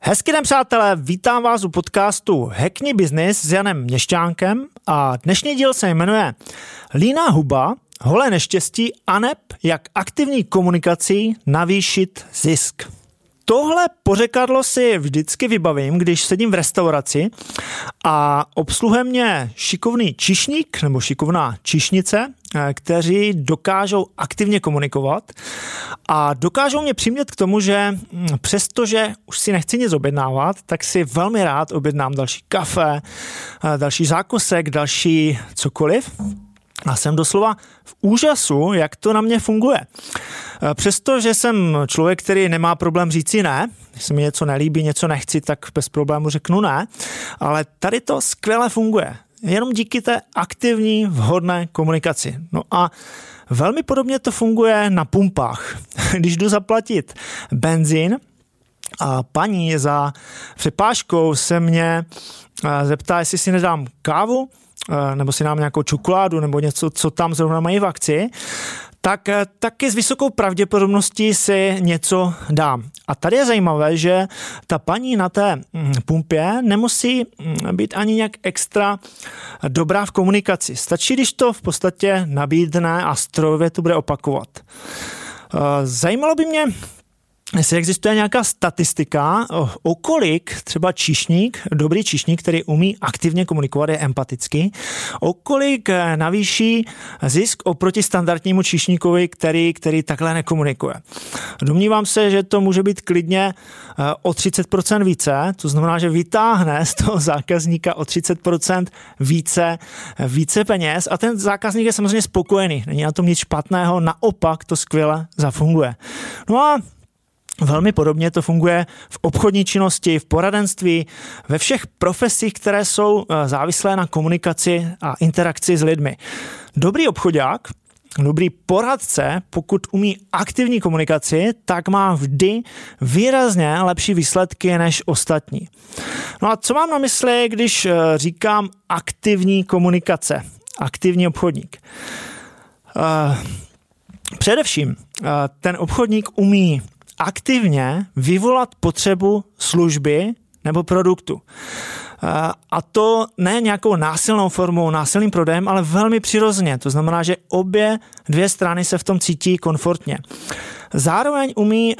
Hezky den, přátelé, vítám vás u podcastu Hackney Business s Janem Měšťánkem a dnešní díl se jmenuje Lína huba, holé neštěstí a jak aktivní komunikací navýšit zisk. Tohle pořekadlo si vždycky vybavím, když sedím v restauraci a obsluhuje mě šikovný čišník nebo šikovná čišnice, eh, kteří dokážou aktivně komunikovat a dokážou mě přimět k tomu, že hm, přestože už si nechci nic objednávat, tak si velmi rád objednám další kafe, eh, další zákusek, další cokoliv. A jsem doslova v úžasu, jak to na mě funguje. Eh, přestože jsem člověk, který nemá problém říci ne, když se mi něco nelíbí, něco nechci, tak bez problému řeknu ne, ale tady to skvěle funguje. Jenom díky té aktivní, vhodné komunikaci. No a velmi podobně to funguje na pumpách. Když jdu zaplatit benzín, a paní za přepážkou se mě eh, zeptá, jestli si nedám kávu, nebo si dám nějakou čokoládu, nebo něco, co tam zrovna mají v akci, tak eh, taky s vysokou pravděpodobností si něco dám. A tady je zajímavé, že ta paní na té mm, pumpě nemusí mm, být ani nějak extra dobrá v komunikaci. Stačí, když to v podstatě nabídne a strojově to bude opakovat. Eh, zajímalo by mě, jestli existuje nějaká statistika, o kolik třeba číšník, dobrý číšník, který umí aktivně komunikovat, je empatický, o kolik eh, navýší zisk oproti standardnímu číšníkovi, který, který takhle nekomunikuje. Domnívám se, že to může být klidně eh, o 30% více, to znamená, že vytáhne z toho zákazníka o 30% více, více peněz a ten zákazník je samozřejmě spokojený, není na tom nic špatného, naopak to skvěle zafunguje. No a Velmi podobně to funguje v obchodní činnosti, v poradenství, ve všech profesích, které jsou eh, závislé na komunikaci a interakci s lidmi. Dobrý obchodák, dobrý poradce, pokud umí aktivní komunikaci, tak má vždy výrazně lepší výsledky než ostatní. No a co mám na mysli, když eh, říkám aktivní komunikace, aktivní obchodník? Eh, především ten obchodník umí aktivně vyvolat potřebu služby nebo produktu. A to ne nějakou násilnou formou, násilným prodejem, ale velmi přirozeně. To znamená, že obě dvě strany se v tom cítí komfortně. Zároveň umí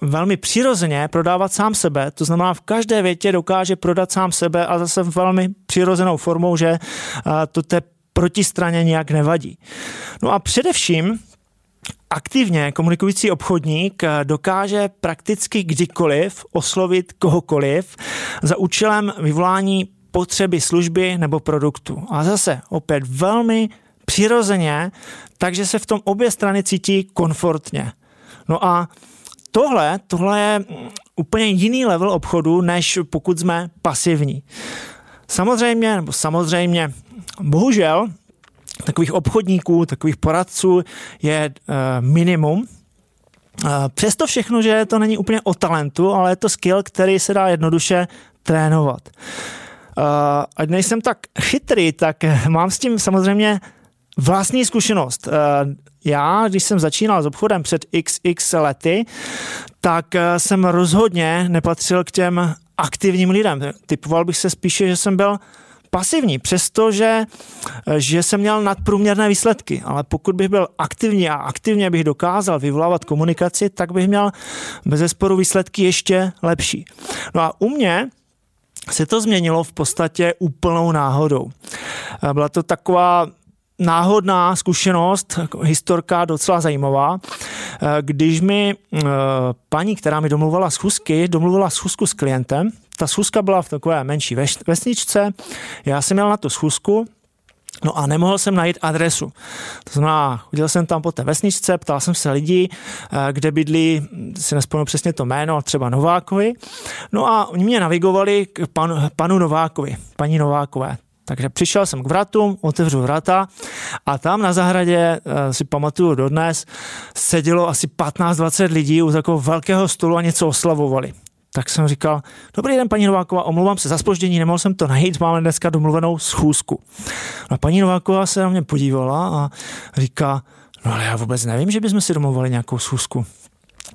velmi přirozeně prodávat sám sebe, to znamená v každé větě dokáže prodat sám sebe a zase velmi přirozenou formou, že to té protistraně nějak nevadí. No a především Aktivně komunikující obchodník eh, dokáže prakticky kdykoliv oslovit kohokoliv za účelem vyvolání potřeby služby nebo produktu. A zase opět velmi přirozeně, takže se v tom obě strany cítí komfortně. No a tohle, tohle je úplně jiný level obchodu, než pokud jsme pasivní. Samozřejmě, nebo samozřejmě, bohužel, takových obchodníků, takových poradců je uh, minimum. Uh, přesto všechno, že to není úplně o talentu, ale je to skill, který se dá jednoduše trénovat. Uh, ať nejsem tak chytrý, tak mám s tím samozřejmě vlastní zkušenost. Já, když jsem začínal s obchodem před xx lety, tak jsem rozhodně nepatřil k těm aktivním lidem. Typoval bych se spíše, že jsem byl pasivní, přestože že jsem měl nadprůměrné výsledky, ale pokud bych byl aktivní a aktivně bych dokázal vyvolávat komunikaci, tak bych měl bez zesporu výsledky ještě lepší. No a u mě se to změnilo v podstatě úplnou náhodou. Byla to taková náhodná zkušenost, historka docela zajímavá, když mi eh, paní, která mi domluvala schůzky, domluvila schůzku s klientem, ta schůzka byla v takové menší vesničce, já jsem měl na tu schůzku, No a nemohl jsem najít adresu. To znamená, chodil jsem tam po té vesničce, ptal jsem se lidí, eh, kde bydlí, si nespomínám přesně to jméno, třeba Novákovi. No a oni mě navigovali k panu, panu Novákovi, paní Novákové. Takže přišel jsem k vratům, otevřu vrata a tam na zahradě, eh, si pamatuju dodnes, sedělo asi 15-20 lidí u takového velkého stolu a něco oslavovali. Tak jsem říkal, dobrý den, paní Nováková, omlouvám se za spoždění, nemohl jsem to najít, máme dneska domluvenou schůzku. No a paní Nováková se na mě podívala a říká, no ale já vůbec nevím, že bychom si domluvali nějakou schůzku.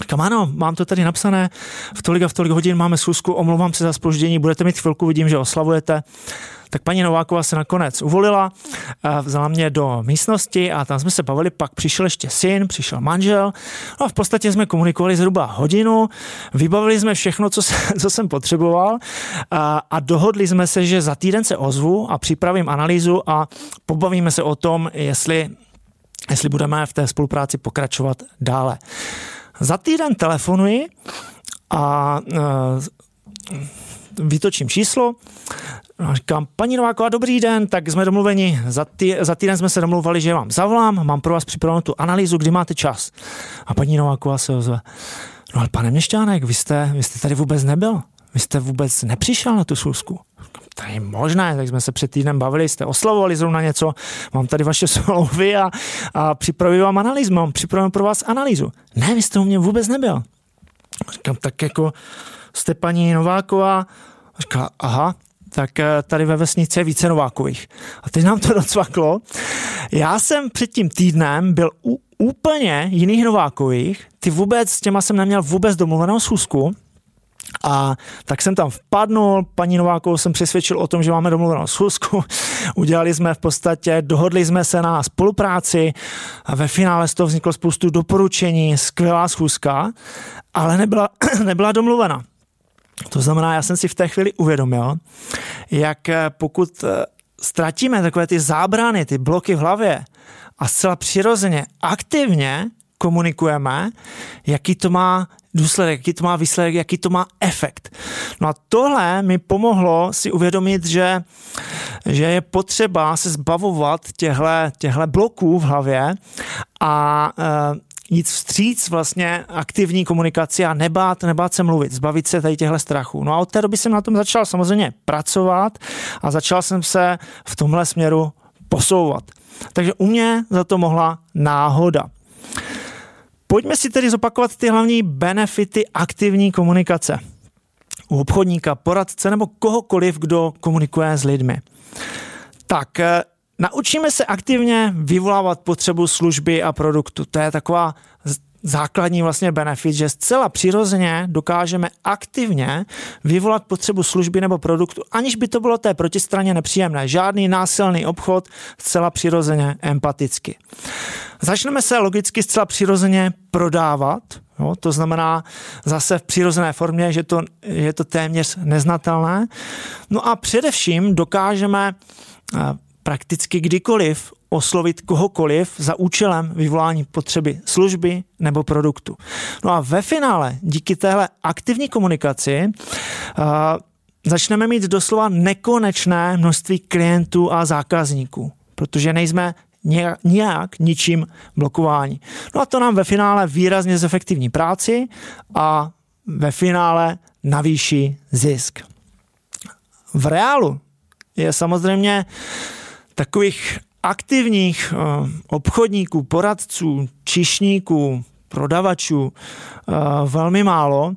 Říkám, ano, mám to tady napsané, v tolik a v tolik hodin máme schůzku, omlouvám se za spoždění, budete mít chvilku, vidím, že oslavujete. Tak paní Nováková se nakonec uvolila, vzala mě do místnosti a tam jsme se bavili, pak přišel ještě syn, přišel manžel no a v podstatě jsme komunikovali zhruba hodinu, vybavili jsme všechno, co, se, co jsem potřeboval a, a dohodli jsme se, že za týden se ozvu a připravím analýzu a pobavíme se o tom, jestli, jestli budeme v té spolupráci pokračovat dále. Za týden telefonuji a uh, vytočím číslo a říkám, paní Nováková, dobrý den, tak jsme domluveni, za, tý, za týden jsme se domluvali, že vám zavolám, mám pro vás připravenou tu analýzu, kdy máte čas. A paní Nováková se ozve, no ale pane Měšťánek, vy jste, vy jste tady vůbec nebyl, vy jste vůbec nepřišel na tu schůzku. To je možné, tak jsme se před týdnem bavili, jste oslavovali zrovna něco, mám tady vaše slovy a, a připravuji vám analýzu, mám připravenou pro vás analýzu. Ne, vy jste u mě vůbec nebyl. Říkám, tak jako jste paní Nováková, říká, aha, tak eh, tady ve vesnici je více Novákových. A teď nám to docvaklo. Já jsem před tím týdnem byl u úplně jiných Novákových, ty vůbec, s těma jsem neměl vůbec domluvenou schůzku, a tak jsem tam vpadnul, paní Novákovou jsem přesvědčil o tom, že máme domluvenou schůzku. Udělali jsme v podstatě, dohodli jsme se na spolupráci a ve finále z toho vzniklo spoustu doporučení, skvělá schůzka, ale nebyla, nebyla domluvena. To znamená, já jsem si v té chvíli uvědomil, jak eh, pokud eh, ztratíme takové ty zábrany, ty bloky v hlavě a zcela přirozeně, aktivně komunikujeme, jaký to má důsledek, jaký to má výsledek, jaký to má efekt. No a tohle mi pomohlo si uvědomit, že, že je potřeba se zbavovat těchto bloků v hlavě a e, jít vstříc vlastně aktivní komunikaci a nebát, nebát se mluvit, zbavit se tady těchto strachů. No a od té doby jsem na tom začal samozřejmě pracovat a začal jsem se v tomhle směru posouvat. Takže u mě za to mohla náhoda. Pojďme si tedy zopakovat ty hlavní benefity aktivní komunikace. U obchodníka, poradce nebo kohokoliv, kdo komunikuje s lidmi. Tak Naučíme se aktivně vyvolávat potřebu služby a produktu. To je taková základní vlastně benefit, že zcela přirozeně dokážeme aktivně vyvolat potřebu služby nebo produktu, aniž by to bylo té protistraně nepříjemné. Žádný násilný obchod, zcela přirozeně empaticky. Začneme se logicky zcela přirozeně prodávat, Jo, to znamená zase v přirozené formě, že to, je to téměř neznatelné. No a především dokážeme prakticky kdykoliv oslovit kohokoliv za účelem vyvolání potřeby služby nebo produktu. No a ve finále díky téhle aktivní komunikaci uh, začneme mít doslova nekonečné množství klientů a zákazníků, protože nejsme nějak, ničím blokování. No a to nám ve finále výrazně zefektivní práci a ve finále navýší zisk. V reálu je samozřejmě takových aktivních eh, obchodníků, poradců, čišníků, prodavačů eh, velmi málo.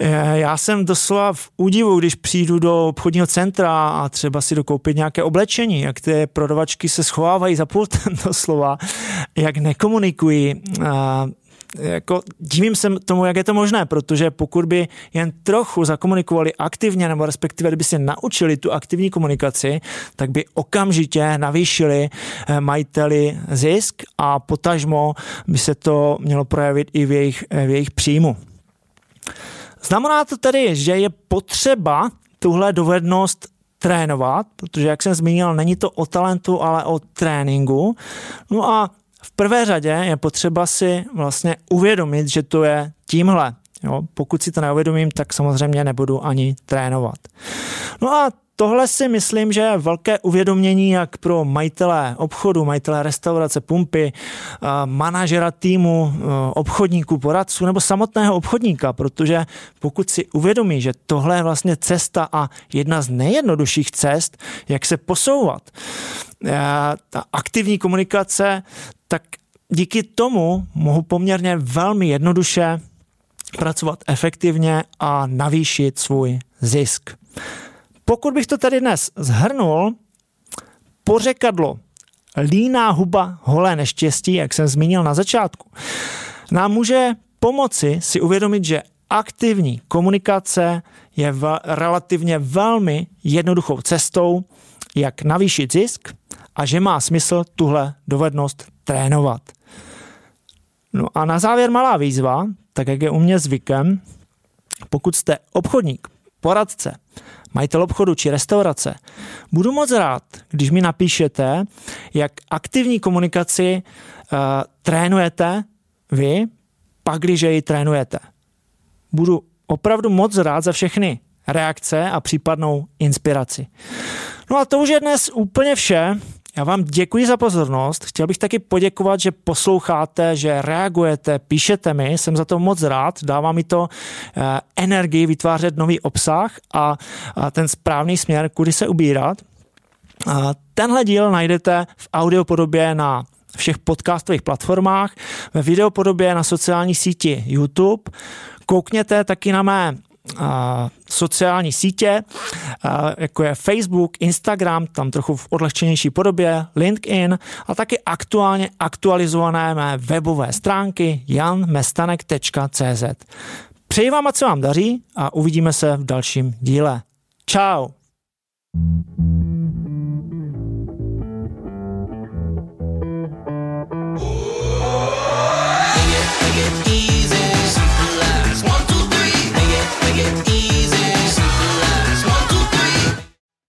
Eh, já jsem doslova v údivu, když přijdu do obchodního centra a třeba si dokoupit nějaké oblečení, jak ty prodavačky se schovávají za pultem doslova, jak nekomunikují, jako divím se tomu, jak je to možné, protože pokud by jen trochu zakomunikovali aktivně, nebo respektive kdyby se naučili tu aktivní komunikaci, tak by okamžitě navýšili eh, majiteli zisk a potažmo by se to mělo projevit i v jejich, eh, v jejich příjmu. Znamená to tedy, že je potřeba tuhle dovednost trénovat, protože jak jsem zmínil, není to o talentu, ale o tréninku. No a v prvé řadě je potřeba si vlastně uvědomit, že to je tímhle. Jo? Pokud si to neuvědomím, tak samozřejmě nebudu ani trénovat. No a tohle si myslím, že je velké uvědomění jak pro majitele obchodu, majitele restaurace, pumpy, manažera týmu, obchodníků, poradců nebo samotného obchodníka, protože pokud si uvědomí, že tohle je vlastně cesta a jedna z nejjednodušších cest, jak se posouvat, ta aktivní komunikace, tak díky tomu mohu poměrně velmi jednoduše pracovat efektivně a navýšit svůj zisk. Pokud bych to tady dnes zhrnul, pořekadlo líná huba, holé neštěstí, jak jsem zmínil na začátku, nám může pomoci si uvědomit, že aktivní komunikace je v relativně velmi jednoduchou cestou, jak navýšit zisk a že má smysl tuhle dovednost trénovat. No a na závěr malá výzva, tak jak je u mě zvykem, pokud jste obchodník, poradce, majitel obchodu či restaurace, budu moc rád, když mi napíšete, jak aktivní komunikaci uh, trénujete vy, pak když ji trénujete. Budu opravdu moc rád za všechny reakce a případnou inspiraci. No a to už je dnes úplně vše. Já vám děkuji za pozornost. Chtěl bych taky poděkovat, že posloucháte, že reagujete, píšete mi. Jsem za to moc rád. Dává mi to eh, energii vytvářet nový obsah a, ten správný směr, kudy se ubírat. Tenhle díl najdete v audiopodobě na všech podcastových platformách, ve videopodobě na sociální síti YouTube. Koukněte taky na mé sociální sítě, jako je Facebook, Instagram, tam trochu v odlehčenější podobě, LinkedIn a taky aktuálně aktualizované mé webové stránky janmestanek.cz. Přeji vám, ať se vám daří a uvidíme se v dalším díle. Ciao.